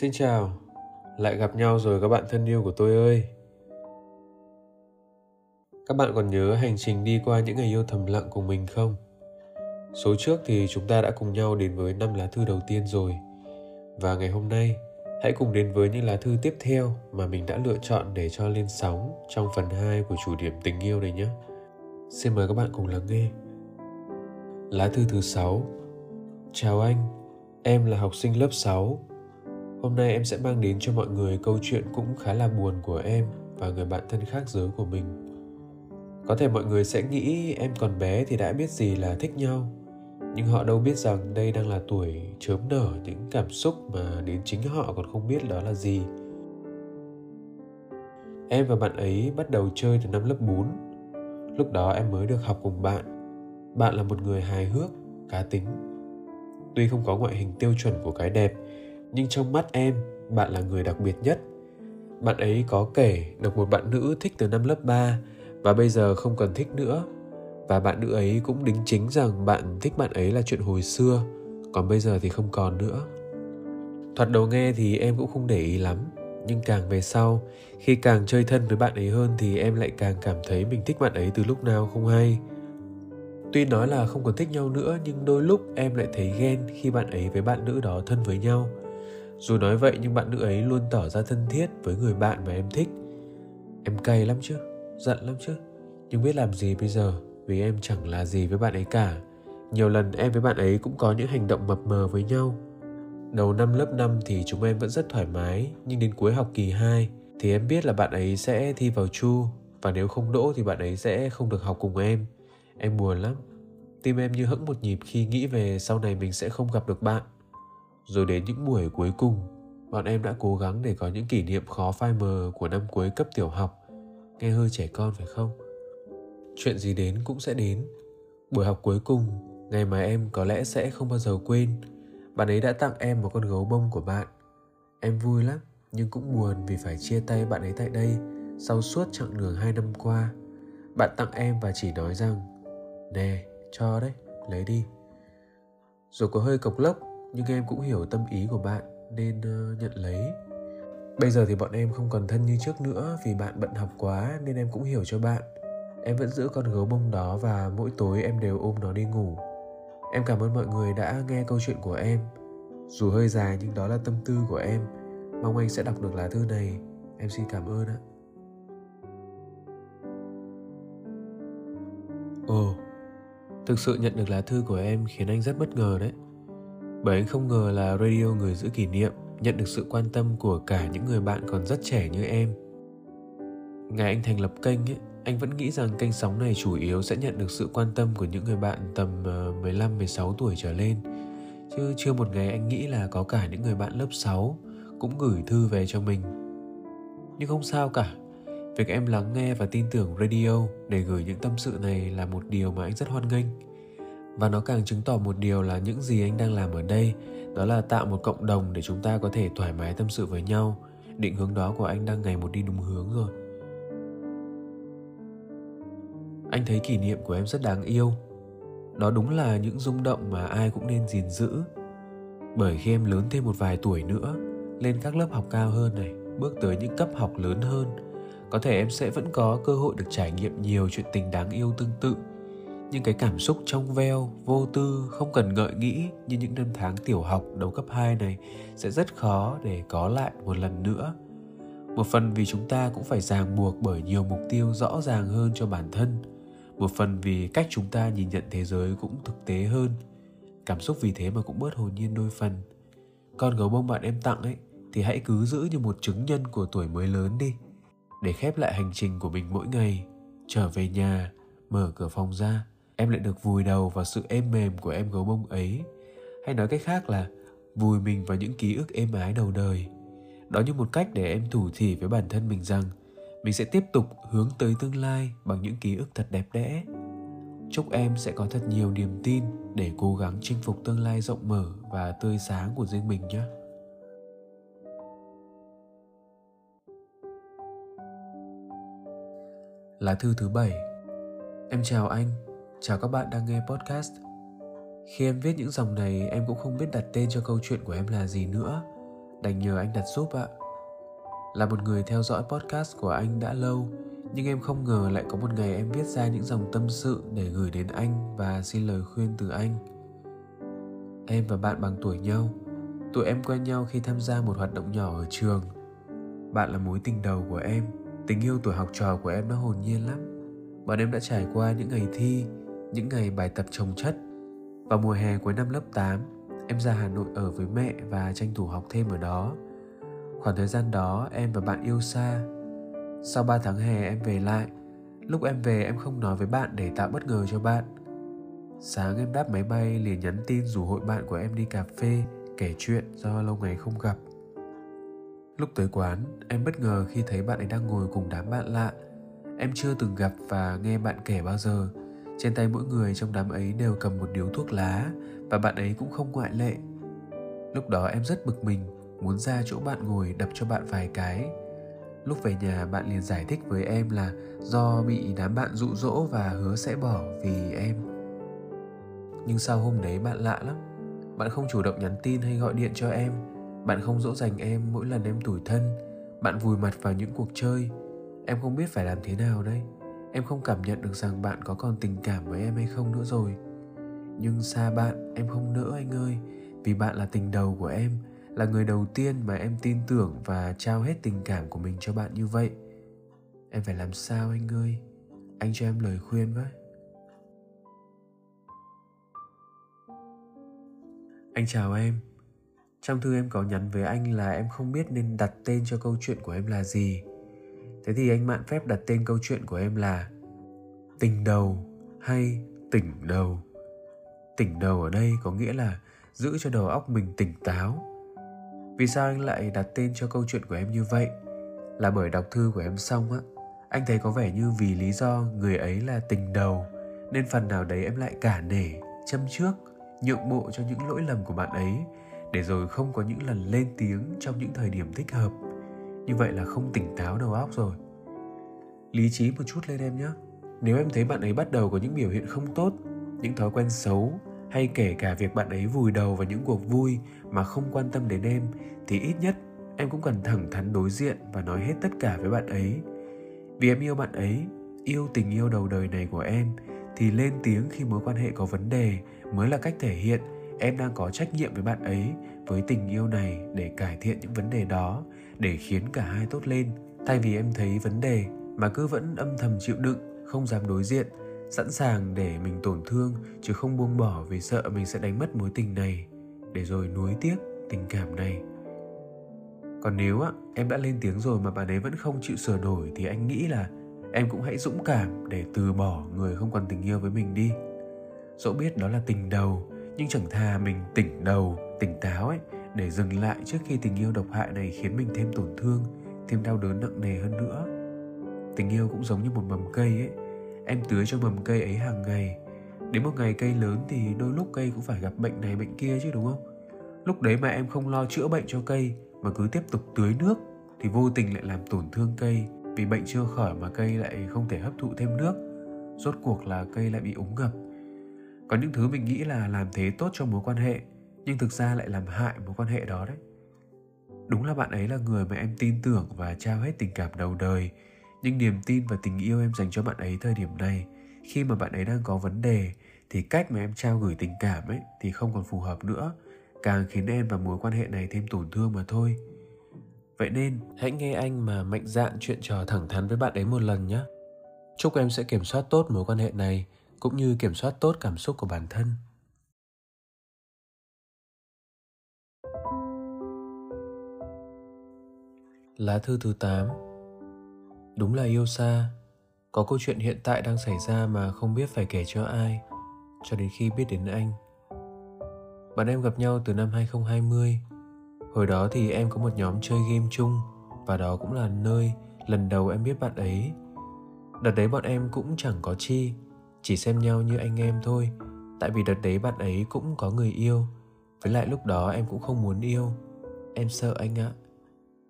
Xin chào, lại gặp nhau rồi các bạn thân yêu của tôi ơi. Các bạn còn nhớ hành trình đi qua những ngày yêu thầm lặng của mình không? Số trước thì chúng ta đã cùng nhau đến với năm lá thư đầu tiên rồi. Và ngày hôm nay, hãy cùng đến với những lá thư tiếp theo mà mình đã lựa chọn để cho lên sóng trong phần 2 của chủ điểm tình yêu này nhé. Xin mời các bạn cùng lắng nghe. Lá thư thứ 6 Chào anh, em là học sinh lớp 6 Hôm nay em sẽ mang đến cho mọi người câu chuyện cũng khá là buồn của em và người bạn thân khác giới của mình. Có thể mọi người sẽ nghĩ em còn bé thì đã biết gì là thích nhau, nhưng họ đâu biết rằng đây đang là tuổi chớm nở những cảm xúc mà đến chính họ còn không biết đó là gì. Em và bạn ấy bắt đầu chơi từ năm lớp 4. Lúc đó em mới được học cùng bạn. Bạn là một người hài hước, cá tính. Tuy không có ngoại hình tiêu chuẩn của cái đẹp, nhưng trong mắt em, bạn là người đặc biệt nhất. Bạn ấy có kể được một bạn nữ thích từ năm lớp 3 và bây giờ không cần thích nữa. Và bạn nữ ấy cũng đính chính rằng bạn thích bạn ấy là chuyện hồi xưa, còn bây giờ thì không còn nữa. Thoạt đầu nghe thì em cũng không để ý lắm, nhưng càng về sau, khi càng chơi thân với bạn ấy hơn thì em lại càng cảm thấy mình thích bạn ấy từ lúc nào không hay. Tuy nói là không còn thích nhau nữa, nhưng đôi lúc em lại thấy ghen khi bạn ấy với bạn nữ đó thân với nhau dù nói vậy nhưng bạn nữ ấy luôn tỏ ra thân thiết với người bạn mà em thích. Em cay lắm chứ, giận lắm chứ. Nhưng biết làm gì bây giờ vì em chẳng là gì với bạn ấy cả. Nhiều lần em với bạn ấy cũng có những hành động mập mờ với nhau. Đầu năm lớp 5 thì chúng em vẫn rất thoải mái, nhưng đến cuối học kỳ 2 thì em biết là bạn ấy sẽ thi vào chu và nếu không đỗ thì bạn ấy sẽ không được học cùng em. Em buồn lắm. Tim em như hững một nhịp khi nghĩ về sau này mình sẽ không gặp được bạn. Rồi đến những buổi cuối cùng, bọn em đã cố gắng để có những kỷ niệm khó phai mờ của năm cuối cấp tiểu học. Nghe hơi trẻ con phải không? Chuyện gì đến cũng sẽ đến. Buổi học cuối cùng, ngày mà em có lẽ sẽ không bao giờ quên, bạn ấy đã tặng em một con gấu bông của bạn. Em vui lắm, nhưng cũng buồn vì phải chia tay bạn ấy tại đây sau suốt chặng đường hai năm qua. Bạn tặng em và chỉ nói rằng, nè, cho đấy, lấy đi. Rồi có hơi cộc lốc nhưng em cũng hiểu tâm ý của bạn nên uh, nhận lấy. Bây giờ thì bọn em không còn thân như trước nữa vì bạn bận học quá nên em cũng hiểu cho bạn. Em vẫn giữ con gấu bông đó và mỗi tối em đều ôm nó đi ngủ. Em cảm ơn mọi người đã nghe câu chuyện của em. Dù hơi dài nhưng đó là tâm tư của em. Mong anh sẽ đọc được lá thư này. Em xin cảm ơn ạ. Ồ thực sự nhận được lá thư của em khiến anh rất bất ngờ đấy bởi anh không ngờ là radio người giữ kỷ niệm nhận được sự quan tâm của cả những người bạn còn rất trẻ như em. Ngày anh thành lập kênh ấy, anh vẫn nghĩ rằng kênh sóng này chủ yếu sẽ nhận được sự quan tâm của những người bạn tầm ờ, 15-16 tuổi trở lên. Chứ chưa một ngày anh nghĩ là có cả những người bạn lớp 6 cũng gửi thư về cho mình. Nhưng không sao cả, việc em lắng nghe và tin tưởng radio để gửi những tâm sự này là một điều mà anh rất hoan nghênh và nó càng chứng tỏ một điều là những gì anh đang làm ở đây, đó là tạo một cộng đồng để chúng ta có thể thoải mái tâm sự với nhau. Định hướng đó của anh đang ngày một đi đúng hướng rồi. Anh thấy kỷ niệm của em rất đáng yêu. Đó đúng là những rung động mà ai cũng nên gìn giữ. Bởi khi em lớn thêm một vài tuổi nữa, lên các lớp học cao hơn này, bước tới những cấp học lớn hơn, có thể em sẽ vẫn có cơ hội được trải nghiệm nhiều chuyện tình đáng yêu tương tự những cái cảm xúc trong veo, vô tư, không cần ngợi nghĩ như những năm tháng tiểu học đầu cấp 2 này sẽ rất khó để có lại một lần nữa. Một phần vì chúng ta cũng phải ràng buộc bởi nhiều mục tiêu rõ ràng hơn cho bản thân. Một phần vì cách chúng ta nhìn nhận thế giới cũng thực tế hơn. Cảm xúc vì thế mà cũng bớt hồn nhiên đôi phần. Con gấu bông bạn em tặng ấy thì hãy cứ giữ như một chứng nhân của tuổi mới lớn đi. Để khép lại hành trình của mình mỗi ngày, trở về nhà, mở cửa phòng ra, em lại được vùi đầu vào sự êm mềm của em gấu bông ấy. Hay nói cách khác là vùi mình vào những ký ức êm ái đầu đời. Đó như một cách để em thủ thỉ với bản thân mình rằng mình sẽ tiếp tục hướng tới tương lai bằng những ký ức thật đẹp đẽ. Chúc em sẽ có thật nhiều niềm tin để cố gắng chinh phục tương lai rộng mở và tươi sáng của riêng mình nhé. Lá thư thứ bảy. Em chào anh, chào các bạn đang nghe podcast. Khi em viết những dòng này, em cũng không biết đặt tên cho câu chuyện của em là gì nữa. Đành nhờ anh đặt giúp ạ. Là một người theo dõi podcast của anh đã lâu, Nhưng em không ngờ lại có một ngày em viết ra những dòng tâm sự để gửi đến anh và xin lời khuyên từ anh. Em và bạn bằng tuổi nhau. Tụi em quen nhau khi tham gia một hoạt động nhỏ ở trường. Bạn là mối tình đầu của em. Tình yêu tuổi học trò của em nó hồn nhiên lắm. Bọn em đã trải qua những ngày thi những ngày bài tập trồng chất. Vào mùa hè cuối năm lớp 8 Em ra Hà Nội ở với mẹ và tranh thủ học thêm ở đó. Khoảng thời gian đó em và bạn yêu xa. Sau 3 tháng hè em về lại Lúc em về em không nói với bạn để tạo bất ngờ cho bạn. Sáng em đáp máy bay liền nhắn tin rủ hội bạn của em đi cà phê Kể chuyện do lâu ngày không gặp. Lúc tới quán, em bất ngờ khi thấy bạn ấy đang ngồi cùng đám bạn lạ. Em chưa từng gặp và nghe bạn kể bao giờ. Trên tay mỗi người trong đám ấy đều cầm một điếu thuốc lá và bạn ấy cũng không ngoại lệ. Lúc đó em rất bực mình, muốn ra chỗ bạn ngồi đập cho bạn vài cái. Lúc về nhà bạn liền giải thích với em là do bị đám bạn dụ dỗ và hứa sẽ bỏ vì em. Nhưng sau hôm đấy bạn lạ lắm. Bạn không chủ động nhắn tin hay gọi điện cho em bạn không dỗ dành em mỗi lần em tủi thân bạn vùi mặt vào những cuộc chơi em không biết phải làm thế nào đây em không cảm nhận được rằng bạn có còn tình cảm với em hay không nữa rồi. Nhưng xa bạn, em không nỡ anh ơi, vì bạn là tình đầu của em, là người đầu tiên mà em tin tưởng và trao hết tình cảm của mình cho bạn như vậy. Em phải làm sao anh ơi? Anh cho em lời khuyên với. Anh chào em. Trong thư em có nhắn với anh là em không biết nên đặt tên cho câu chuyện của em là gì. Thế thì anh mạn phép đặt tên câu chuyện của em là Tình đầu hay tỉnh đầu. Tỉnh đầu ở đây có nghĩa là giữ cho đầu óc mình tỉnh táo. Vì sao anh lại đặt tên cho câu chuyện của em như vậy? Là bởi đọc thư của em xong á, anh thấy có vẻ như vì lý do người ấy là tình đầu nên phần nào đấy em lại cả nể, châm trước, nhượng bộ cho những lỗi lầm của bạn ấy để rồi không có những lần lên tiếng trong những thời điểm thích hợp như vậy là không tỉnh táo đầu óc rồi. Lý trí một chút lên em nhé. Nếu em thấy bạn ấy bắt đầu có những biểu hiện không tốt, những thói quen xấu, hay kể cả việc bạn ấy vùi đầu vào những cuộc vui mà không quan tâm đến em, thì ít nhất em cũng cần thẳng thắn đối diện và nói hết tất cả với bạn ấy. Vì em yêu bạn ấy, yêu tình yêu đầu đời này của em, thì lên tiếng khi mối quan hệ có vấn đề mới là cách thể hiện em đang có trách nhiệm với bạn ấy, với tình yêu này để cải thiện những vấn đề đó để khiến cả hai tốt lên. Thay vì em thấy vấn đề mà cứ vẫn âm thầm chịu đựng không dám đối diện sẵn sàng để mình tổn thương chứ không buông bỏ vì sợ mình sẽ đánh mất mối tình này. Để rồi nuối tiếc tình cảm này. Còn nếu á, em đã lên tiếng rồi mà bạn ấy vẫn không chịu sửa đổi thì anh nghĩ là em cũng hãy dũng cảm để từ bỏ người không còn tình yêu với mình đi. Dẫu biết đó là tình đầu nhưng chẳng thà mình tỉnh đầu tỉnh táo ấy để dừng lại trước khi tình yêu độc hại này khiến mình thêm tổn thương, thêm đau đớn nặng nề hơn nữa. Tình yêu cũng giống như một mầm cây ấy, em tưới cho mầm cây ấy hàng ngày. Đến một ngày cây lớn thì đôi lúc cây cũng phải gặp bệnh này bệnh kia chứ, đúng không? Lúc đấy mà em không lo chữa bệnh cho cây, mà cứ tiếp tục tưới nước, thì vô tình lại làm tổn thương cây. Vì bệnh chưa khỏi mà cây lại không thể hấp thụ thêm nước, rốt cuộc là cây lại bị úng ngập. Có những thứ mình nghĩ là làm thế tốt cho mối quan hệ nhưng thực ra lại làm hại mối quan hệ đó đấy. Đúng là bạn ấy là người mà em tin tưởng và trao hết tình cảm đầu đời. Nhưng niềm tin và tình yêu em dành cho bạn ấy thời điểm này, khi mà bạn ấy đang có vấn đề, thì cách mà em trao gửi tình cảm ấy thì không còn phù hợp nữa. Càng khiến em và mối quan hệ này thêm tổn thương mà thôi. Vậy nên, hãy nghe anh mà mạnh dạn chuyện trò thẳng thắn với bạn ấy một lần nhé. Chúc em sẽ kiểm soát tốt mối quan hệ này, cũng như kiểm soát tốt cảm xúc của bản thân. Lá thư thứ 8 Đúng là yêu xa Có câu chuyện hiện tại đang xảy ra mà không biết phải kể cho ai cho đến khi biết đến anh. bạn em gặp nhau từ năm 2020. Hồi đó thì em có một nhóm chơi game chung và đó cũng là nơi lần đầu em biết bạn ấy. Đợt đấy bọn em cũng chẳng có chi, chỉ xem nhau như anh em thôi, tại vì đợt đấy bạn ấy cũng có người yêu. Với lại lúc đó em cũng không muốn yêu. Em sợ anh ạ.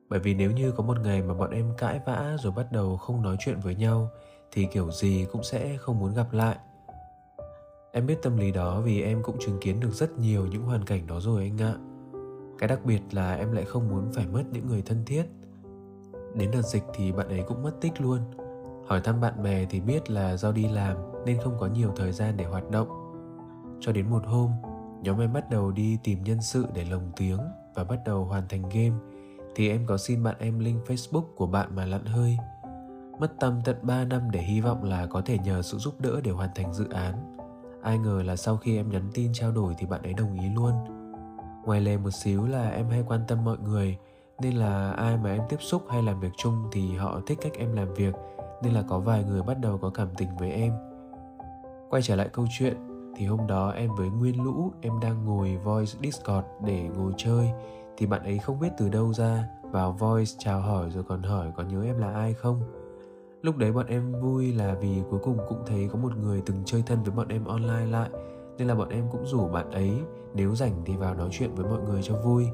Bởi vì nếu như có một ngày mà bọn em cãi vã rồi bắt đầu không nói chuyện với nhau thì kiểu gì cũng sẽ không muốn gặp lại. Em biết tâm lý đó vì em cũng chứng kiến được rất nhiều những hoàn cảnh đó rồi anh ạ. Cái đặc biệt là em lại không muốn phải mất những người thân thiết. Đến đợt dịch thì bạn ấy cũng mất tích luôn. Hỏi thăm bạn bè thì biết là do đi làm nên không có nhiều thời gian để hoạt động. Cho đến một hôm, nhóm em bắt đầu đi tìm nhân sự để lồng tiếng và bắt đầu hoàn thành game thì em có xin bạn em link Facebook của bạn mà lặn hơi. Mất tâm tận 3 năm để hy vọng là có thể nhờ sự giúp đỡ để hoàn thành dự án. Ai ngờ là sau khi em nhắn tin trao đổi thì bạn ấy đồng ý luôn. Ngoài lề một xíu là em hay quan tâm mọi người, nên là ai mà em tiếp xúc hay làm việc chung thì họ thích cách em làm việc, nên là có vài người bắt đầu có cảm tình với em. Quay trở lại câu chuyện, thì hôm đó em với Nguyên Lũ, em đang ngồi voice Discord để ngồi chơi thì bạn ấy không biết từ đâu ra, vào voice chào hỏi rồi còn hỏi có nhớ em là ai không? Lúc đấy bọn em vui là vì cuối cùng cũng thấy có một người từng chơi thân với bọn em online lại, nên là bọn em cũng rủ bạn ấy, nếu rảnh thì vào nói chuyện với mọi người cho vui.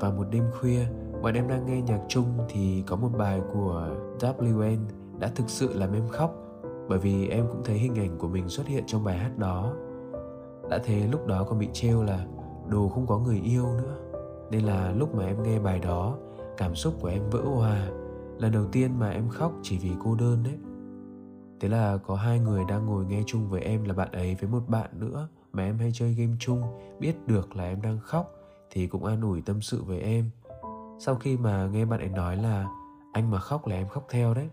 Và một đêm khuya, bọn em đang nghe nhạc chung thì có một bài của WN đã thực sự làm em khóc, bởi vì em cũng thấy hình ảnh của mình xuất hiện trong bài hát đó. Đã thế lúc đó còn bị trêu là đồ không có người yêu nữa. Nên là lúc mà em nghe bài đó, cảm xúc của em vỡ hòa. Lần đầu tiên mà em khóc chỉ vì cô đơn đấy. Thế là có hai người đang ngồi nghe chung với em là bạn ấy với một bạn nữa mà em hay chơi game chung, biết được là em đang khóc thì cũng an ủi tâm sự với em. Sau khi mà nghe bạn ấy nói là anh mà khóc là em khóc theo đấy,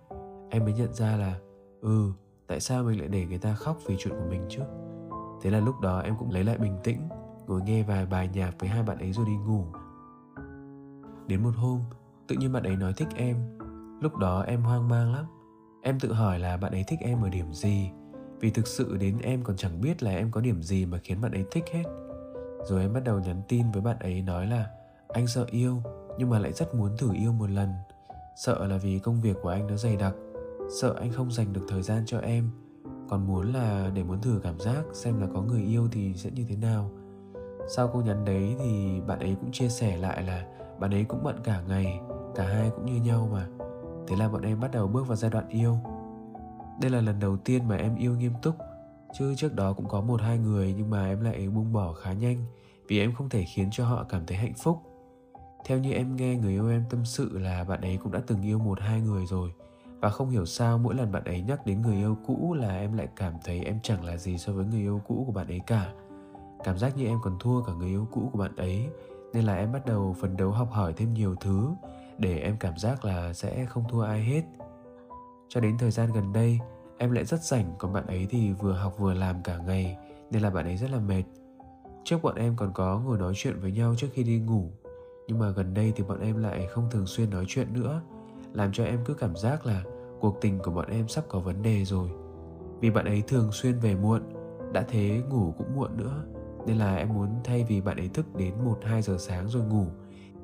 em mới nhận ra là ừ tại sao mình lại để người ta khóc vì chuyện của mình chứ? Thế là lúc đó em cũng lấy lại bình tĩnh ngồi nghe vài bài nhạc với hai bạn ấy rồi đi ngủ. Đến một hôm, tự nhiên bạn ấy nói thích em. Lúc đó em hoang mang lắm. Em tự hỏi là bạn ấy thích em ở điểm gì? Vì thực sự đến em còn chẳng biết là em có điểm gì mà khiến bạn ấy thích hết. Rồi em bắt đầu nhắn tin với bạn ấy nói là, anh sợ yêu, nhưng mà lại rất muốn thử yêu một lần. Sợ là vì công việc của anh nó dày đặc. Sợ anh không dành được thời gian cho em. Còn muốn là để muốn thử cảm giác xem là có người yêu thì sẽ như thế nào sau câu nhắn đấy thì bạn ấy cũng chia sẻ lại là bạn ấy cũng bận cả ngày, cả hai cũng như nhau mà. Thế là bọn em bắt đầu bước vào giai đoạn yêu. Đây là lần đầu tiên mà em yêu nghiêm túc, chứ trước đó cũng có một hai người nhưng mà em lại buông bỏ khá nhanh vì em không thể khiến cho họ cảm thấy hạnh phúc. Theo như em nghe người yêu em tâm sự là bạn ấy cũng đã từng yêu một hai người rồi và không hiểu sao mỗi lần bạn ấy nhắc đến người yêu cũ là em lại cảm thấy em chẳng là gì so với người yêu cũ của bạn ấy cả cảm giác như em còn thua cả người yêu cũ của bạn ấy, nên là em bắt đầu phấn đấu học hỏi thêm nhiều thứ để em cảm giác là sẽ không thua ai hết. Cho đến thời gian gần đây, em lại rất rảnh, còn bạn ấy thì vừa học vừa làm cả ngày, nên là bạn ấy rất là mệt. Trước bọn em còn có ngồi nói chuyện với nhau trước khi đi ngủ, nhưng mà gần đây thì bọn em lại không thường xuyên nói chuyện nữa, làm cho em cứ cảm giác là cuộc tình của bọn em sắp có vấn đề rồi. Vì bạn ấy thường xuyên về muộn, đã thế ngủ cũng muộn nữa nên là em muốn thay vì bạn ấy thức đến 1-2 giờ sáng rồi ngủ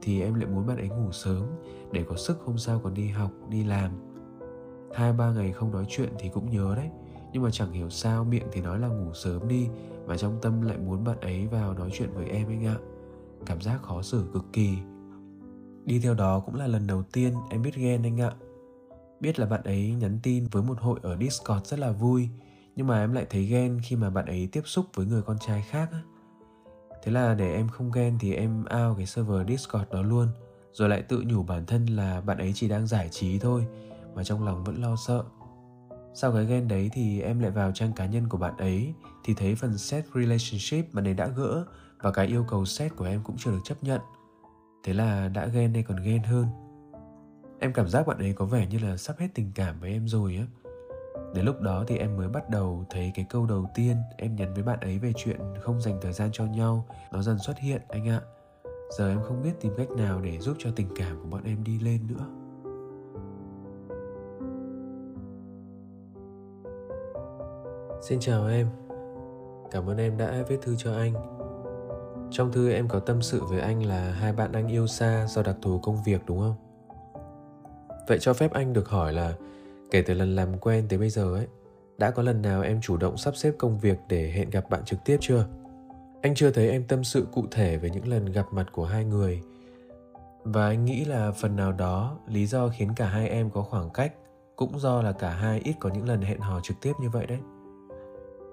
thì em lại muốn bạn ấy ngủ sớm để có sức hôm sau còn đi học, đi làm. Hai ba ngày không nói chuyện thì cũng nhớ đấy, nhưng mà chẳng hiểu sao miệng thì nói là ngủ sớm đi mà trong tâm lại muốn bạn ấy vào nói chuyện với em anh ạ. Cảm giác khó xử cực kỳ. Đi theo đó cũng là lần đầu tiên em biết ghen anh ạ. Biết là bạn ấy nhắn tin với một hội ở Discord rất là vui, nhưng mà em lại thấy ghen khi mà bạn ấy tiếp xúc với người con trai khác á thế là để em không ghen thì em out cái server discord đó luôn. Rồi lại tự nhủ bản thân là bạn ấy chỉ đang giải trí thôi, mà trong lòng vẫn lo sợ. Sau cái ghen đấy thì em lại vào trang cá nhân của bạn ấy, thì thấy phần set relationship bạn ấy đã gỡ và cái yêu cầu set của em cũng chưa được chấp nhận. Thế là đã ghen hay còn ghen hơn. Em cảm giác bạn ấy có vẻ như là sắp hết tình cảm với em rồi á. Đến lúc đó thì em mới bắt đầu thấy cái câu đầu tiên em nhắn với bạn ấy về chuyện không dành thời gian cho nhau nó dần xuất hiện anh ạ. Giờ em không biết tìm cách nào để giúp cho tình cảm của bọn em đi lên nữa. Xin chào em, cảm ơn em đã viết thư cho anh. Trong thư em có tâm sự với anh là hai bạn anh yêu xa do đặc thù công việc đúng không? Vậy cho phép anh được hỏi là kể từ lần làm quen tới bây giờ ấy, đã có lần nào em chủ động sắp xếp công việc để hẹn gặp bạn trực tiếp chưa? Anh chưa thấy em tâm sự cụ thể về những lần gặp mặt của hai người và anh nghĩ là phần nào đó lý do khiến cả hai em có khoảng cách cũng do là cả hai ít có những lần hẹn hò trực tiếp như vậy đấy.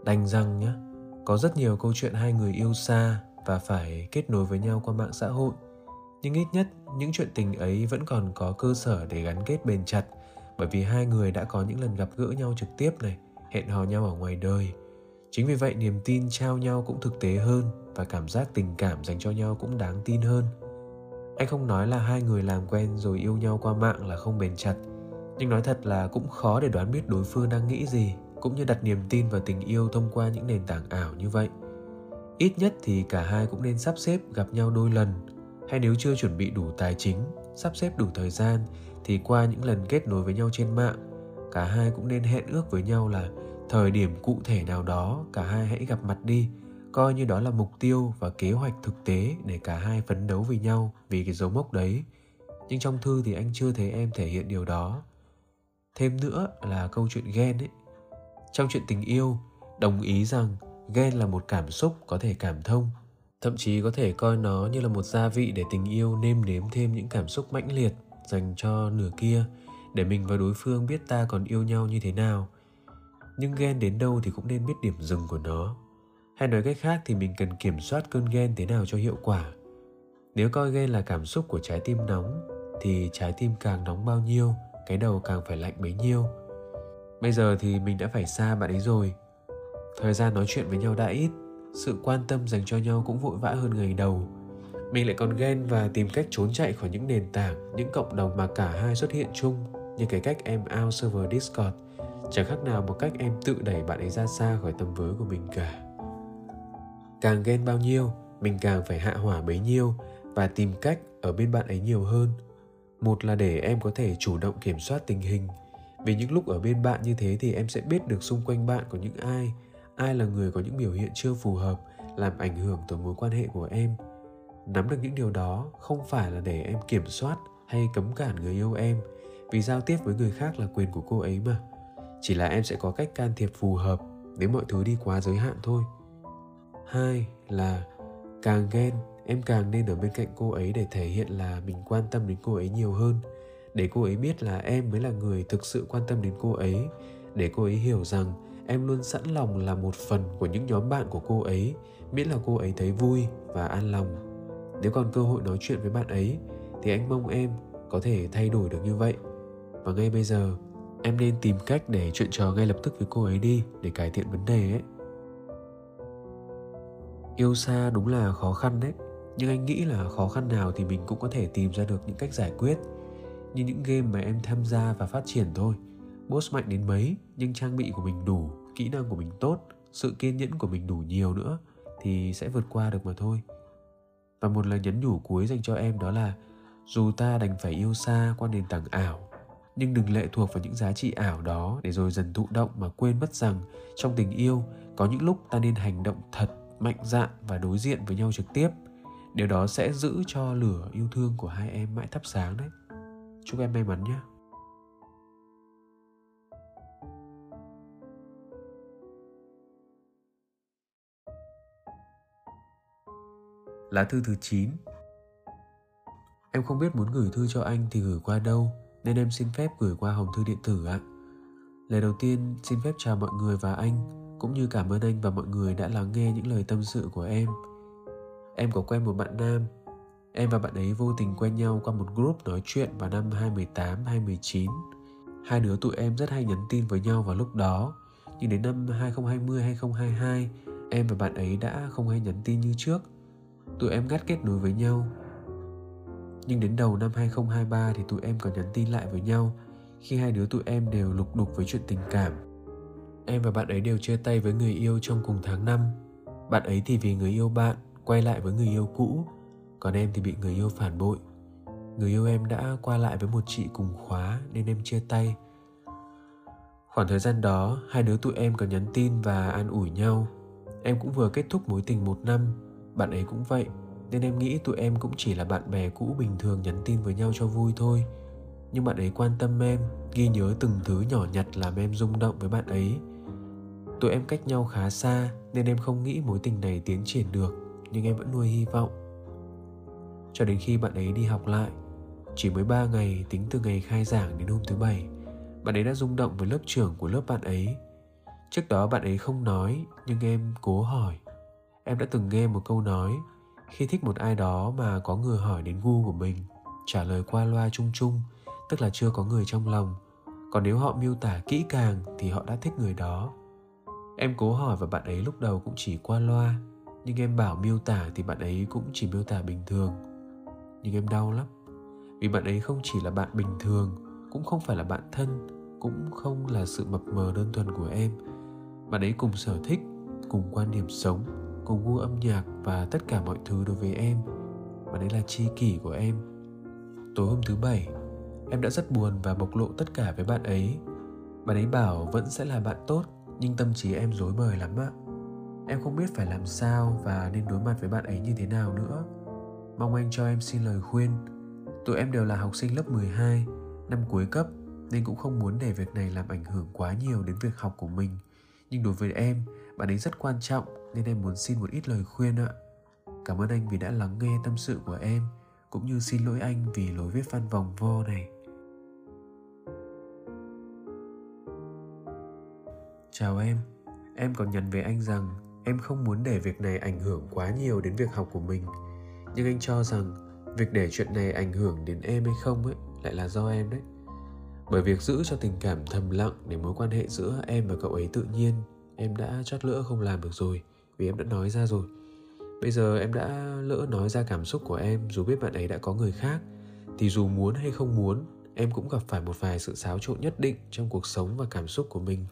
Đành rằng nhá, có rất nhiều câu chuyện hai người yêu xa và phải kết nối với nhau qua mạng xã hội. Nhưng ít nhất những chuyện tình ấy vẫn còn có cơ sở để gắn kết bền chặt bởi vì hai người đã có những lần gặp gỡ nhau trực tiếp này, hẹn hò nhau ở ngoài đời. Chính vì vậy niềm tin trao nhau cũng thực tế hơn và cảm giác tình cảm dành cho nhau cũng đáng tin hơn. Anh không nói là hai người làm quen rồi yêu nhau qua mạng là không bền chặt, nhưng nói thật là cũng khó để đoán biết đối phương đang nghĩ gì cũng như đặt niềm tin vào tình yêu thông qua những nền tảng ảo như vậy ít nhất thì cả hai cũng nên sắp xếp gặp nhau đôi lần hay nếu chưa chuẩn bị đủ tài chính sắp xếp đủ thời gian thì qua những lần kết nối với nhau trên mạng, cả hai cũng nên hẹn ước với nhau là thời điểm cụ thể nào đó cả hai hãy gặp mặt đi, coi như đó là mục tiêu và kế hoạch thực tế để cả hai phấn đấu vì nhau vì cái dấu mốc đấy. Nhưng trong thư thì anh chưa thấy em thể hiện điều đó. Thêm nữa là câu chuyện ghen ấy. Trong chuyện tình yêu, đồng ý rằng ghen là một cảm xúc có thể cảm thông, thậm chí có thể coi nó như là một gia vị để tình yêu nêm nếm thêm những cảm xúc mãnh liệt dành cho nửa kia, để mình và đối phương biết ta còn yêu nhau như thế nào. Nhưng ghen đến đâu thì cũng nên biết điểm dừng của nó. Hay nói cách khác thì mình cần kiểm soát cơn ghen thế nào cho hiệu quả. Nếu coi ghen là cảm xúc của trái tim nóng, thì trái tim càng nóng bao nhiêu, cái đầu càng phải lạnh bấy nhiêu. Bây giờ thì mình đã phải xa bạn ấy rồi. Thời gian nói chuyện với nhau đã ít, sự quan tâm dành cho nhau cũng vội vã hơn ngày đầu mình lại còn ghen và tìm cách trốn chạy khỏi những nền tảng, những cộng đồng mà cả hai xuất hiện chung, như cái cách em out server discord. Chẳng khác nào một cách em tự đẩy bạn ấy ra xa khỏi tầm với của mình cả. Càng ghen bao nhiêu, mình càng phải hạ hỏa bấy nhiêu và tìm cách ở bên bạn ấy nhiều hơn. Một là để em có thể chủ động kiểm soát tình hình, vì những lúc ở bên bạn như thế thì em sẽ biết được xung quanh bạn có những ai ai là người có những biểu hiện chưa phù hợp, làm ảnh hưởng tới mối quan hệ của em nắm được những điều đó không phải là để em kiểm soát hay cấm cản người yêu em, vì giao tiếp với người khác là quyền của cô ấy mà. Chỉ là em sẽ có cách can thiệp phù hợp nếu mọi thứ đi quá giới hạn thôi. Hai là, càng ghen, em càng nên ở bên cạnh cô ấy để thể hiện là mình quan tâm đến cô ấy nhiều hơn. Để cô ấy biết là em mới là người thực sự quan tâm đến cô ấy. Để cô ấy hiểu rằng em luôn sẵn lòng là một phần của những nhóm bạn của cô ấy, miễn là cô ấy thấy vui và an lòng nếu còn cơ hội nói chuyện với bạn ấy, thì anh mong em có thể thay đổi được như vậy. Và ngay bây giờ, em nên tìm cách để chuyện trò ngay lập tức với cô ấy đi, để cải thiện vấn đề ấy. Yêu xa đúng là khó khăn đấy, nhưng anh nghĩ là khó khăn nào thì mình cũng có thể tìm ra được những cách giải quyết. Như những game mà em tham gia và phát triển thôi. Boss mạnh đến mấy, nhưng trang bị của mình đủ, kỹ năng của mình tốt, sự kiên nhẫn của mình đủ nhiều nữa, thì sẽ vượt qua được mà thôi và một lời nhắn nhủ cuối dành cho em đó là, dù ta đành phải yêu xa qua nền tảng ảo, nhưng đừng lệ thuộc vào những giá trị ảo đó để rồi dần thụ động mà quên mất rằng trong tình yêu, có những lúc ta nên hành động thật, mạnh dạn và đối diện với nhau trực tiếp. Điều đó sẽ giữ cho lửa yêu thương của hai em mãi thắp sáng đấy. Chúc em may mắn nhé. Lá thư thứ 9 Em không biết muốn gửi thư cho anh thì gửi qua đâu Nên em xin phép gửi qua hòm thư điện tử ạ. Lời đầu tiên xin phép chào mọi người và anh Cũng như cảm ơn anh và mọi người đã lắng nghe những lời tâm sự của em. Em có quen một bạn nam Em và bạn ấy vô tình quen nhau qua một group nói chuyện vào năm 2018, 2019 Hai đứa tụi em rất hay nhắn tin với nhau vào lúc đó Nhưng đến năm 2020, 2022 Em và bạn ấy đã không hay nhắn tin như trước tụi em ngắt kết nối với nhau. Nhưng đến đầu năm 2023 thì tụi em còn nhắn tin lại với nhau khi hai đứa tụi em đều lục đục với chuyện tình cảm. Em và bạn ấy đều chia tay với người yêu trong cùng tháng năm Bạn ấy thì vì người yêu bạn quay lại với người yêu cũ, còn em thì bị người yêu phản bội. Người yêu em đã qua lại với một chị cùng khóa nên em chia tay. Khoảng thời gian đó, hai đứa tụi em còn nhắn tin và an ủi nhau Em cũng vừa kết thúc mối tình một năm, bạn ấy cũng vậy, nên em nghĩ tụi em cũng chỉ là bạn bè cũ bình thường nhắn tin với nhau cho vui thôi. Nhưng bạn ấy quan tâm em, ghi nhớ từng thứ nhỏ nhặt làm em rung động với bạn ấy. Tụi em cách nhau khá xa nên em không nghĩ mối tình này tiến triển được, nhưng em vẫn nuôi hy vọng. Cho đến khi bạn ấy đi học lại, chỉ mới 3 ngày tính từ ngày khai giảng đến hôm thứ bảy, bạn ấy đã rung động với lớp trưởng của lớp bạn ấy. Trước đó bạn ấy không nói, nhưng em cố hỏi. Em đã từng nghe một câu nói, khi thích một ai đó mà có người hỏi đến gu của mình, trả lời qua loa chung chung, tức là chưa có người trong lòng. Còn nếu họ miêu tả kỹ càng thì họ đã thích người đó. Em cố hỏi và bạn ấy lúc đầu cũng chỉ qua loa, nhưng em bảo miêu tả thì bạn ấy cũng chỉ miêu tả bình thường. Nhưng em đau lắm, vì bạn ấy không chỉ là bạn bình thường, cũng không phải là bạn thân, cũng không là sự mập mờ đơn thuần của em. Bạn ấy cùng sở thích, cùng quan điểm sống, cùng gu âm nhạc và tất cả mọi thứ đối với em. và đấy là tri kỷ của em. Tối hôm thứ bảy, em đã rất buồn và bộc lộ tất cả với bạn ấy. Bạn ấy bảo vẫn sẽ là bạn tốt, nhưng tâm trí em rối bời lắm ạ. Em không biết phải làm sao và nên đối mặt với bạn ấy như thế nào nữa. Mong anh cho em xin lời khuyên. Tụi em đều là học sinh lớp 12, năm cuối cấp nên cũng không muốn để việc này làm ảnh hưởng quá nhiều đến việc học của mình. Nhưng đối với em, bạn ấy rất quan trọng nên em muốn xin một ít lời khuyên ạ. Cảm ơn anh vì đã lắng nghe tâm sự của em, cũng như xin lỗi anh vì lối viết văn vòng vo này. Chào em, em còn nhắn với anh rằng em không muốn để việc này ảnh hưởng quá nhiều đến việc học của mình. Nhưng anh cho rằng việc để chuyện này ảnh hưởng đến em hay không ấy lại là do em đấy bởi việc giữ cho tình cảm thầm lặng để mối quan hệ giữa em và cậu ấy tự nhiên em đã chắc lỡ không làm được rồi, vì em đã nói ra rồi. Bây giờ em đã lỡ nói ra cảm xúc của em, dù biết bạn ấy đã có người khác, thì dù muốn hay không muốn, em cũng gặp phải một vài sự xáo trộn nhất định trong cuộc sống và cảm xúc của mình.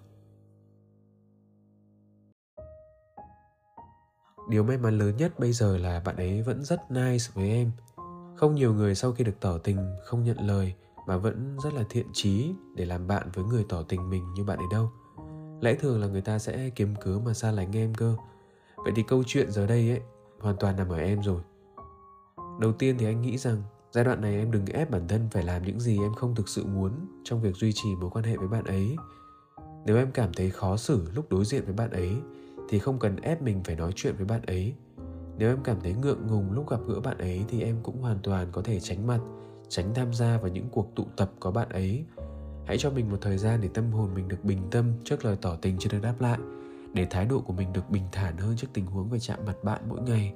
Điều may mắn lớn nhất bây giờ là bạn ấy vẫn rất nice với em. Không nhiều người sau khi được tỏ tình không nhận lời mà vẫn rất là thiện chí để làm bạn với người tỏ tình mình như bạn ấy đâu lẽ thường là người ta sẽ kiếm cớ mà xa lánh em cơ. Vậy thì câu chuyện giờ đây ấy, hoàn toàn nằm ở em rồi. Đầu tiên thì anh nghĩ rằng giai đoạn này em đừng ép bản thân phải làm những gì em không thực sự muốn trong việc duy trì mối quan hệ với bạn ấy. Nếu em cảm thấy khó xử lúc đối diện với bạn ấy, thì không cần ép mình phải nói chuyện với bạn ấy. Nếu em cảm thấy ngượng ngùng lúc gặp gỡ bạn ấy, thì em cũng hoàn toàn có thể tránh mặt, tránh tham gia vào những cuộc tụ tập có bạn ấy hãy cho mình một thời gian để tâm hồn mình được bình tâm trước lời tỏ tình chưa được đáp lại, để thái độ của mình được bình thản hơn trước tình huống về chạm mặt bạn mỗi ngày.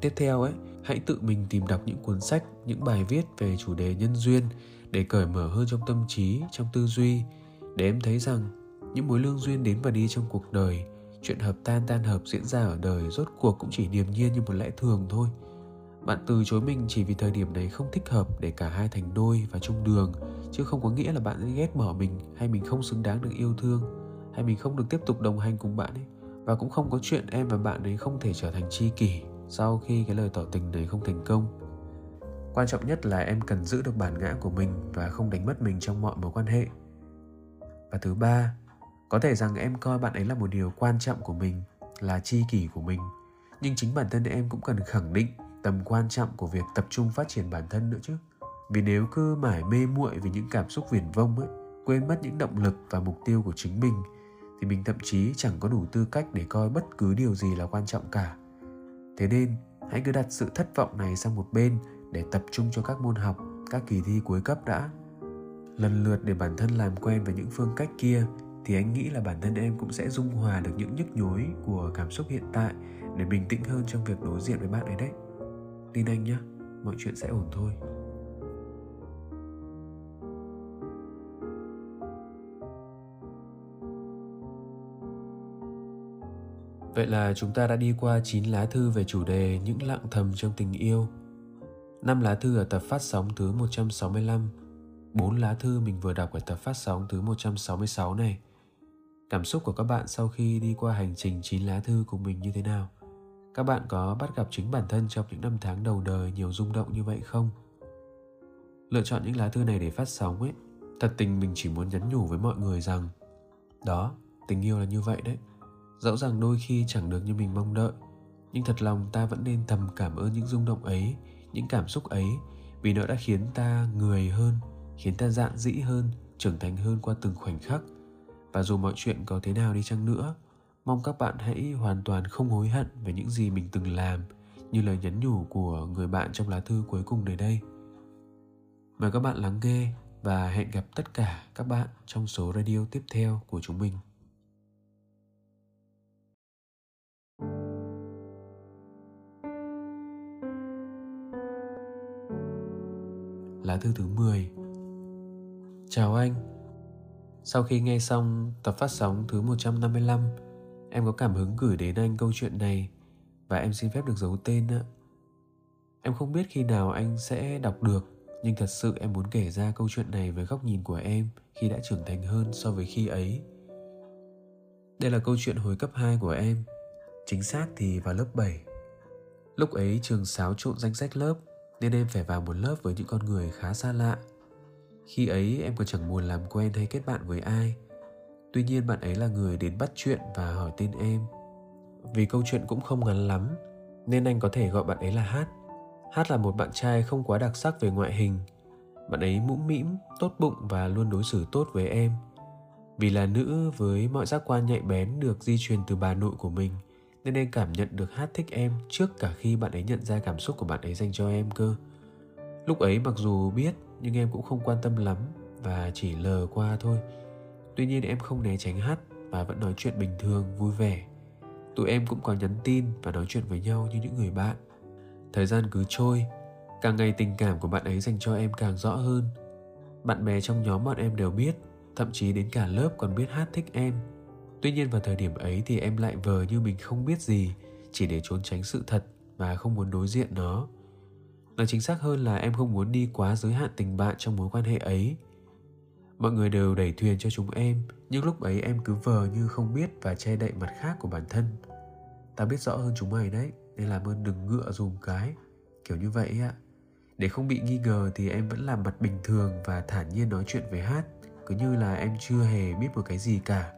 Tiếp theo ấy, hãy tự mình tìm đọc những cuốn sách, những bài viết về chủ đề nhân duyên để cởi mở hơn trong tâm trí, trong tư duy, để em thấy rằng những mối lương duyên đến và đi trong cuộc đời, chuyện hợp tan tan hợp diễn ra ở đời rốt cuộc cũng chỉ điềm nhiên như một lẽ thường thôi. Bạn từ chối mình chỉ vì thời điểm này không thích hợp để cả hai thành đôi và chung đường chứ không có nghĩa là bạn ghét bỏ mình, hay mình không xứng đáng được yêu thương, hay mình không được tiếp tục đồng hành cùng bạn ấy. Và cũng không có chuyện em và bạn ấy không thể trở thành tri kỷ sau khi cái lời tỏ tình này không thành công. Quan trọng nhất là em cần giữ được bản ngã của mình và không đánh mất mình trong mọi mối quan hệ. Và thứ ba, có thể rằng em coi bạn ấy là một điều quan trọng của mình, là tri kỷ của mình. Nhưng chính bản thân em cũng cần khẳng định tầm quan trọng của việc tập trung phát triển bản thân nữa chứ vì nếu cứ mải mê muội vì những cảm xúc viển vông ấy, quên mất những động lực và mục tiêu của chính mình, thì mình thậm chí chẳng có đủ tư cách để coi bất cứ điều gì là quan trọng cả. Thế nên, hãy cứ đặt sự thất vọng này sang một bên để tập trung cho các môn học, các kỳ thi cuối cấp đã. Lần lượt để bản thân làm quen với những phương cách kia, thì anh nghĩ là bản thân em cũng sẽ dung hòa được những nhức nhối của cảm xúc hiện tại để bình tĩnh hơn trong việc đối diện với bạn ấy đấy. Tin anh nhé mọi chuyện sẽ ổn thôi. Vậy là chúng ta đã đi qua 9 lá thư về chủ đề những lặng thầm trong tình yêu. 5 lá thư ở tập phát sóng thứ 165, 4 lá thư mình vừa đọc ở tập phát sóng thứ 166 này. Cảm xúc của các bạn sau khi đi qua hành trình 9 lá thư của mình như thế nào? Các bạn có bắt gặp chính bản thân trong những năm tháng đầu đời nhiều rung động như vậy không? Lựa chọn những lá thư này để phát sóng ấy, thật tình mình chỉ muốn nhắn nhủ với mọi người rằng đó, tình yêu là như vậy đấy dẫu rằng đôi khi chẳng được như mình mong đợi. Nhưng thật lòng ta vẫn nên thầm cảm ơn những rung động ấy, những cảm xúc ấy, vì nó đã khiến ta người hơn, khiến ta dạn dĩ hơn, trưởng thành hơn qua từng khoảnh khắc. Và dù mọi chuyện có thế nào đi chăng nữa, mong các bạn hãy hoàn toàn không hối hận về những gì mình từng làm, như lời nhắn nhủ của người bạn trong lá thư cuối cùng này đây. Mời các bạn lắng nghe và hẹn gặp tất cả các bạn trong số radio tiếp theo của chúng mình. Lá thư thứ 10 Chào anh. Sau khi nghe xong tập phát sóng thứ 155 Em có cảm hứng gửi đến anh câu chuyện này Và em xin phép được giấu tên ạ. Em không biết khi nào anh sẽ đọc được, Nhưng thật sự em muốn kể ra câu chuyện này với góc nhìn của em Khi đã trưởng thành hơn so với khi ấy. Đây là câu chuyện hồi cấp 2 của em, Chính xác thì vào lớp 7 Lúc ấy trường xáo trộn danh sách lớp nên em phải vào một lớp với những con người khá xa lạ. Khi ấy, em còn chẳng buồn làm quen hay kết bạn với ai. Tuy nhiên, bạn ấy là người đến bắt chuyện và hỏi tên em. Vì câu chuyện cũng không ngắn lắm, nên anh có thể gọi bạn ấy là hát. Hát là một bạn trai không quá đặc sắc về ngoại hình. Bạn ấy mũm mĩm, tốt bụng và luôn đối xử tốt với em. Vì là nữ với mọi giác quan nhạy bén được di truyền từ bà nội của mình nên em cảm nhận được hát thích em trước cả khi bạn ấy nhận ra cảm xúc của bạn ấy dành cho em cơ. Lúc ấy mặc dù biết, nhưng em cũng không quan tâm lắm và chỉ lờ qua thôi. Tuy nhiên em không né tránh hát và vẫn nói chuyện bình thường, vui vẻ. Tụi em cũng có nhắn tin và nói chuyện với nhau như những người bạn. Thời gian cứ trôi, càng ngày tình cảm của bạn ấy dành cho em càng rõ hơn. Bạn bè trong nhóm bọn em đều biết, thậm chí đến cả lớp còn biết hát thích em tuy nhiên vào thời điểm ấy thì em lại vờ như mình không biết gì, chỉ để trốn tránh sự thật mà không muốn đối diện nó. Nói chính xác hơn là em không muốn đi quá giới hạn tình bạn trong mối quan hệ ấy. Mọi người đều đẩy thuyền cho chúng em, nhưng lúc ấy em cứ vờ như không biết và che đậy mặt khác của bản thân. Ta biết rõ hơn chúng mày đấy, nên làm ơn đừng ngựa dùm cái, kiểu như vậy ạ. Để không bị nghi ngờ thì em vẫn làm mặt bình thường và thản nhiên nói chuyện với hát, cứ như là em chưa hề biết một cái gì cả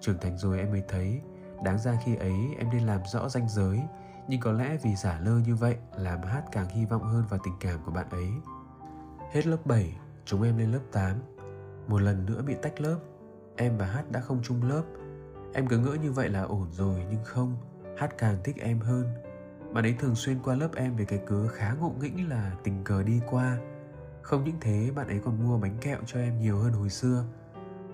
trưởng thành rồi em mới thấy. Đáng ra khi ấy em nên làm rõ ranh giới. Nhưng có lẽ vì giả lơ như vậy làm hát càng hy vọng hơn vào tình cảm của bạn ấy. Hết lớp 7 chúng em lên lớp 8 một lần nữa bị tách lớp. Em và hát đã không chung lớp. Em cứ ngỡ như vậy là ổn rồi, nhưng không. Hát càng thích em hơn. Bạn ấy thường xuyên qua lớp em về cái cớ khá ngộ nghĩnh là tình cờ đi qua. Không những thế, bạn ấy còn mua bánh kẹo cho em nhiều hơn hồi xưa.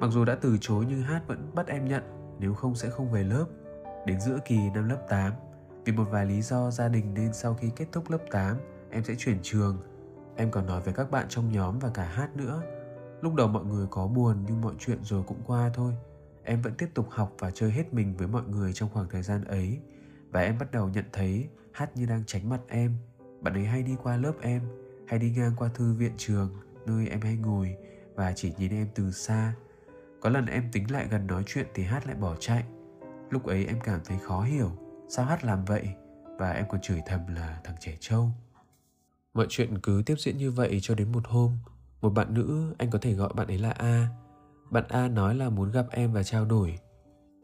Mặc dù đã từ chối nhưng Hát vẫn bắt em nhận nếu không sẽ không về lớp. Đến giữa kỳ năm lớp 8, vì một vài lý do gia đình nên sau khi kết thúc lớp 8, em sẽ chuyển trường. Em còn nói với các bạn trong nhóm và cả Hát nữa. Lúc đầu mọi người có buồn nhưng mọi chuyện rồi cũng qua thôi. Em vẫn tiếp tục học và chơi hết mình với mọi người trong khoảng thời gian ấy. Và em bắt đầu nhận thấy Hát như đang tránh mặt em. Bạn ấy hay đi qua lớp em, hay đi ngang qua thư viện trường, nơi em hay ngồi và chỉ nhìn em từ xa có lần em tính lại gần nói chuyện thì Hát lại bỏ chạy. Lúc ấy em cảm thấy khó hiểu, sao Hát làm vậy? Và em còn chửi thầm là thằng trẻ trâu. Mọi chuyện cứ tiếp diễn như vậy cho đến một hôm, một bạn nữ anh có thể gọi bạn ấy là A. Bạn A nói là muốn gặp em và trao đổi.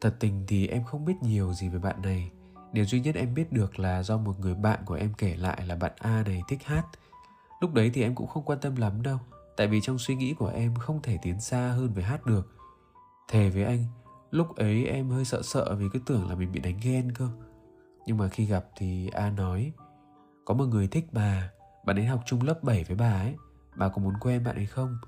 Thật tình thì em không biết nhiều gì về bạn này. Điều duy nhất em biết được là do một người bạn của em kể lại là bạn A này thích hát. Lúc đấy thì em cũng không quan tâm lắm đâu, tại vì trong suy nghĩ của em không thể tiến xa hơn với hát được Thề với anh, lúc ấy em hơi sợ sợ vì cứ tưởng là mình bị đánh ghen cơ. Nhưng mà khi gặp thì A nói, có một người thích bà, bạn ấy học chung lớp 7 với bà ấy, bà có muốn quen bạn ấy không?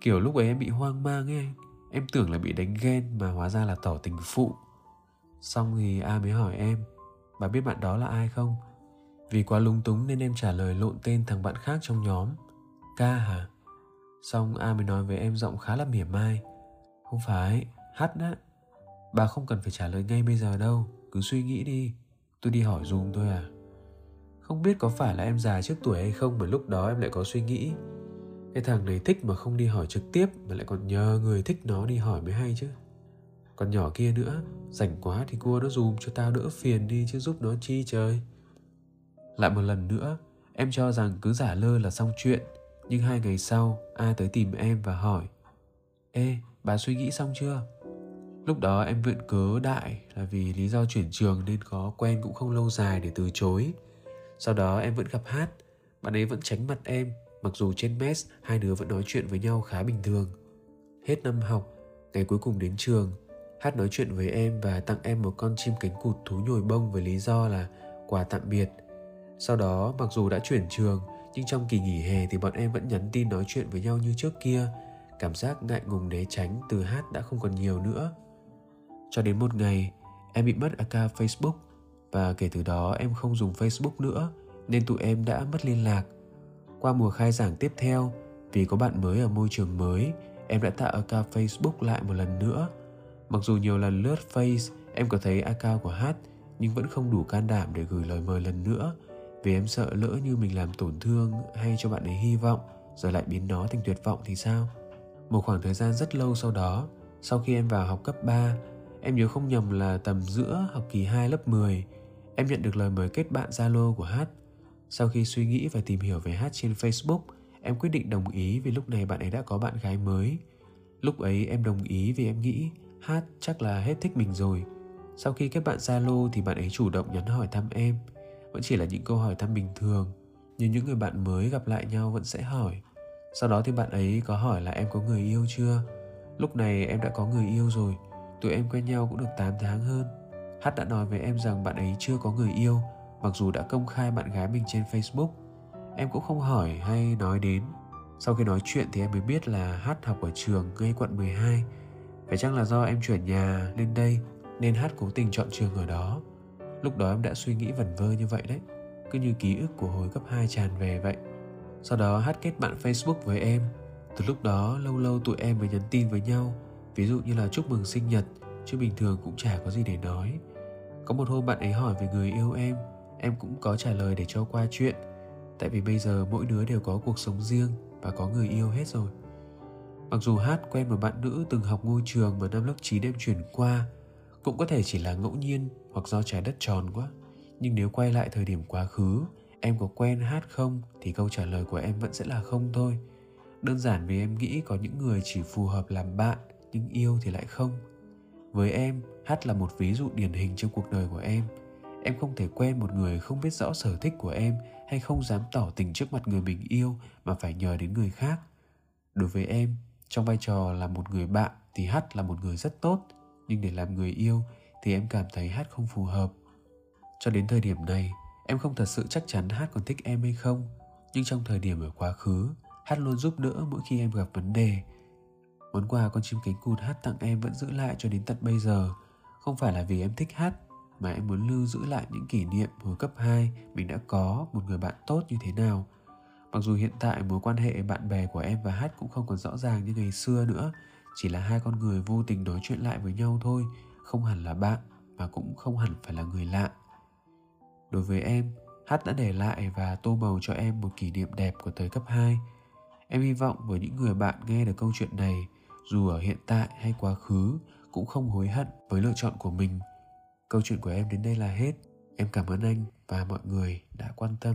Kiểu lúc ấy em bị hoang mang ấy anh, em tưởng là bị đánh ghen mà hóa ra là tỏ tình phụ. Xong thì A mới hỏi em, bà biết bạn đó là ai không? Vì quá lúng túng nên em trả lời lộn tên thằng bạn khác trong nhóm. Ca hả? Xong A mới nói với em giọng khá là mỉa mai. Không phải, hát á Bà không cần phải trả lời ngay bây giờ đâu, cứ suy nghĩ đi. Tôi đi hỏi dùm thôi à. Không biết có phải là em già trước tuổi hay không mà lúc đó em lại có suy nghĩ. Cái thằng này thích mà không đi hỏi trực tiếp mà lại còn nhờ người thích nó đi hỏi mới hay chứ. Còn nhỏ kia nữa, rảnh quá thì cua nó dùm cho tao đỡ phiền đi chứ giúp nó chi trời. Lại một lần nữa, em cho rằng cứ giả lơ là xong chuyện. Nhưng hai ngày sau, A tới tìm em và hỏi Ê, Bà suy nghĩ xong chưa? Lúc đó em viện cớ đại là vì lý do chuyển trường nên có quen cũng không lâu dài để từ chối. Sau đó em vẫn gặp Hát, bạn ấy vẫn tránh mặt em, mặc dù trên mess hai đứa vẫn nói chuyện với nhau khá bình thường. Hết năm học, ngày cuối cùng đến trường, Hát nói chuyện với em và tặng em một con chim cánh cụt thú nhồi bông với lý do là quà tạm biệt. Sau đó, mặc dù đã chuyển trường, nhưng trong kỳ nghỉ hè thì bọn em vẫn nhắn tin nói chuyện với nhau như trước kia. Cảm giác ngại ngùng né tránh từ Hát đã không còn nhiều nữa. Cho đến một ngày, em bị mất account Facebook và kể từ đó em không dùng Facebook nữa nên tụi em đã mất liên lạc. Qua mùa khai giảng tiếp theo, vì có bạn mới ở môi trường mới, em đã tạo account Facebook lại một lần nữa. Mặc dù nhiều lần lướt Face, em có thấy account của Hát nhưng vẫn không đủ can đảm để gửi lời mời lần nữa vì em sợ lỡ như mình làm tổn thương hay cho bạn ấy hy vọng rồi lại biến nó thành tuyệt vọng thì sao? Một khoảng thời gian rất lâu sau đó, sau khi em vào học cấp 3, em nhớ không nhầm là tầm giữa học kỳ 2 lớp 10, em nhận được lời mời kết bạn Zalo của Hát. Sau khi suy nghĩ và tìm hiểu về Hát trên Facebook, em quyết định đồng ý vì lúc này bạn ấy đã có bạn gái mới. Lúc ấy em đồng ý vì em nghĩ Hát chắc là hết thích mình rồi. Sau khi kết bạn Zalo thì bạn ấy chủ động nhắn hỏi thăm em. Vẫn chỉ là những câu hỏi thăm bình thường, như những người bạn mới gặp lại nhau vẫn sẽ hỏi. Sau đó thì bạn ấy có hỏi là em có người yêu chưa? Lúc này em đã có người yêu rồi, tụi em quen nhau cũng được 8 tháng hơn. Hát đã nói với em rằng bạn ấy chưa có người yêu, mặc dù đã công khai bạn gái mình trên Facebook. Em cũng không hỏi hay nói đến. Sau khi nói chuyện thì em mới biết là Hát học ở trường ngay quận 12. Phải chăng là do em chuyển nhà lên đây nên Hát cố tình chọn trường ở đó. Lúc đó em đã suy nghĩ vẩn vơ như vậy đấy, cứ như ký ức của hồi cấp 2 tràn về vậy. Sau đó Hát kết bạn Facebook với em. Từ lúc đó lâu lâu tụi em mới nhắn tin với nhau, ví dụ như là chúc mừng sinh nhật, chứ bình thường cũng chả có gì để nói. Có một hôm bạn ấy hỏi về người yêu em, em cũng có trả lời để cho qua chuyện. Tại vì bây giờ mỗi đứa đều có cuộc sống riêng và có người yêu hết rồi. Mặc dù Hát quen một bạn nữ từng học ngôi trường mà năm lớp 9 em chuyển qua, cũng có thể chỉ là ngẫu nhiên hoặc do trái đất tròn quá. Nhưng nếu quay lại thời điểm quá khứ, em có quen Hát không thì câu trả lời của em vẫn sẽ là không thôi. Đơn giản vì em nghĩ có những người chỉ phù hợp làm bạn nhưng yêu thì lại không. Với em, Hát là một ví dụ điển hình trong cuộc đời của em. Em không thể quen một người không biết rõ sở thích của em hay không dám tỏ tình trước mặt người mình yêu mà phải nhờ đến người khác. Đối với em, trong vai trò là một người bạn thì Hát là một người rất tốt, nhưng để làm người yêu thì em cảm thấy Hát không phù hợp. Cho đến thời điểm này, em không thật sự chắc chắn Hát còn thích em hay không, nhưng trong thời điểm ở quá khứ, Hát luôn giúp đỡ mỗi khi em gặp vấn đề. Món quà con chim cánh cụt Hát tặng em vẫn giữ lại cho đến tận bây giờ, không phải là vì em thích Hát, mà em muốn lưu giữ lại những kỷ niệm hồi cấp 2 mình đã có một người bạn tốt như thế nào. Mặc dù hiện tại mối quan hệ bạn bè của em và Hát cũng không còn rõ ràng như ngày xưa nữa, chỉ là hai con người vô tình nói chuyện lại với nhau thôi, không hẳn là bạn mà cũng không hẳn phải là người lạ. Đối với em, Hát đã để lại và tô màu cho em một kỷ niệm đẹp của thời cấp 2. Em hy vọng với những người bạn nghe được câu chuyện này, dù ở hiện tại hay quá khứ, cũng không hối hận với lựa chọn của mình. Câu chuyện của em đến đây là hết. Em cảm ơn anh và mọi người đã quan tâm.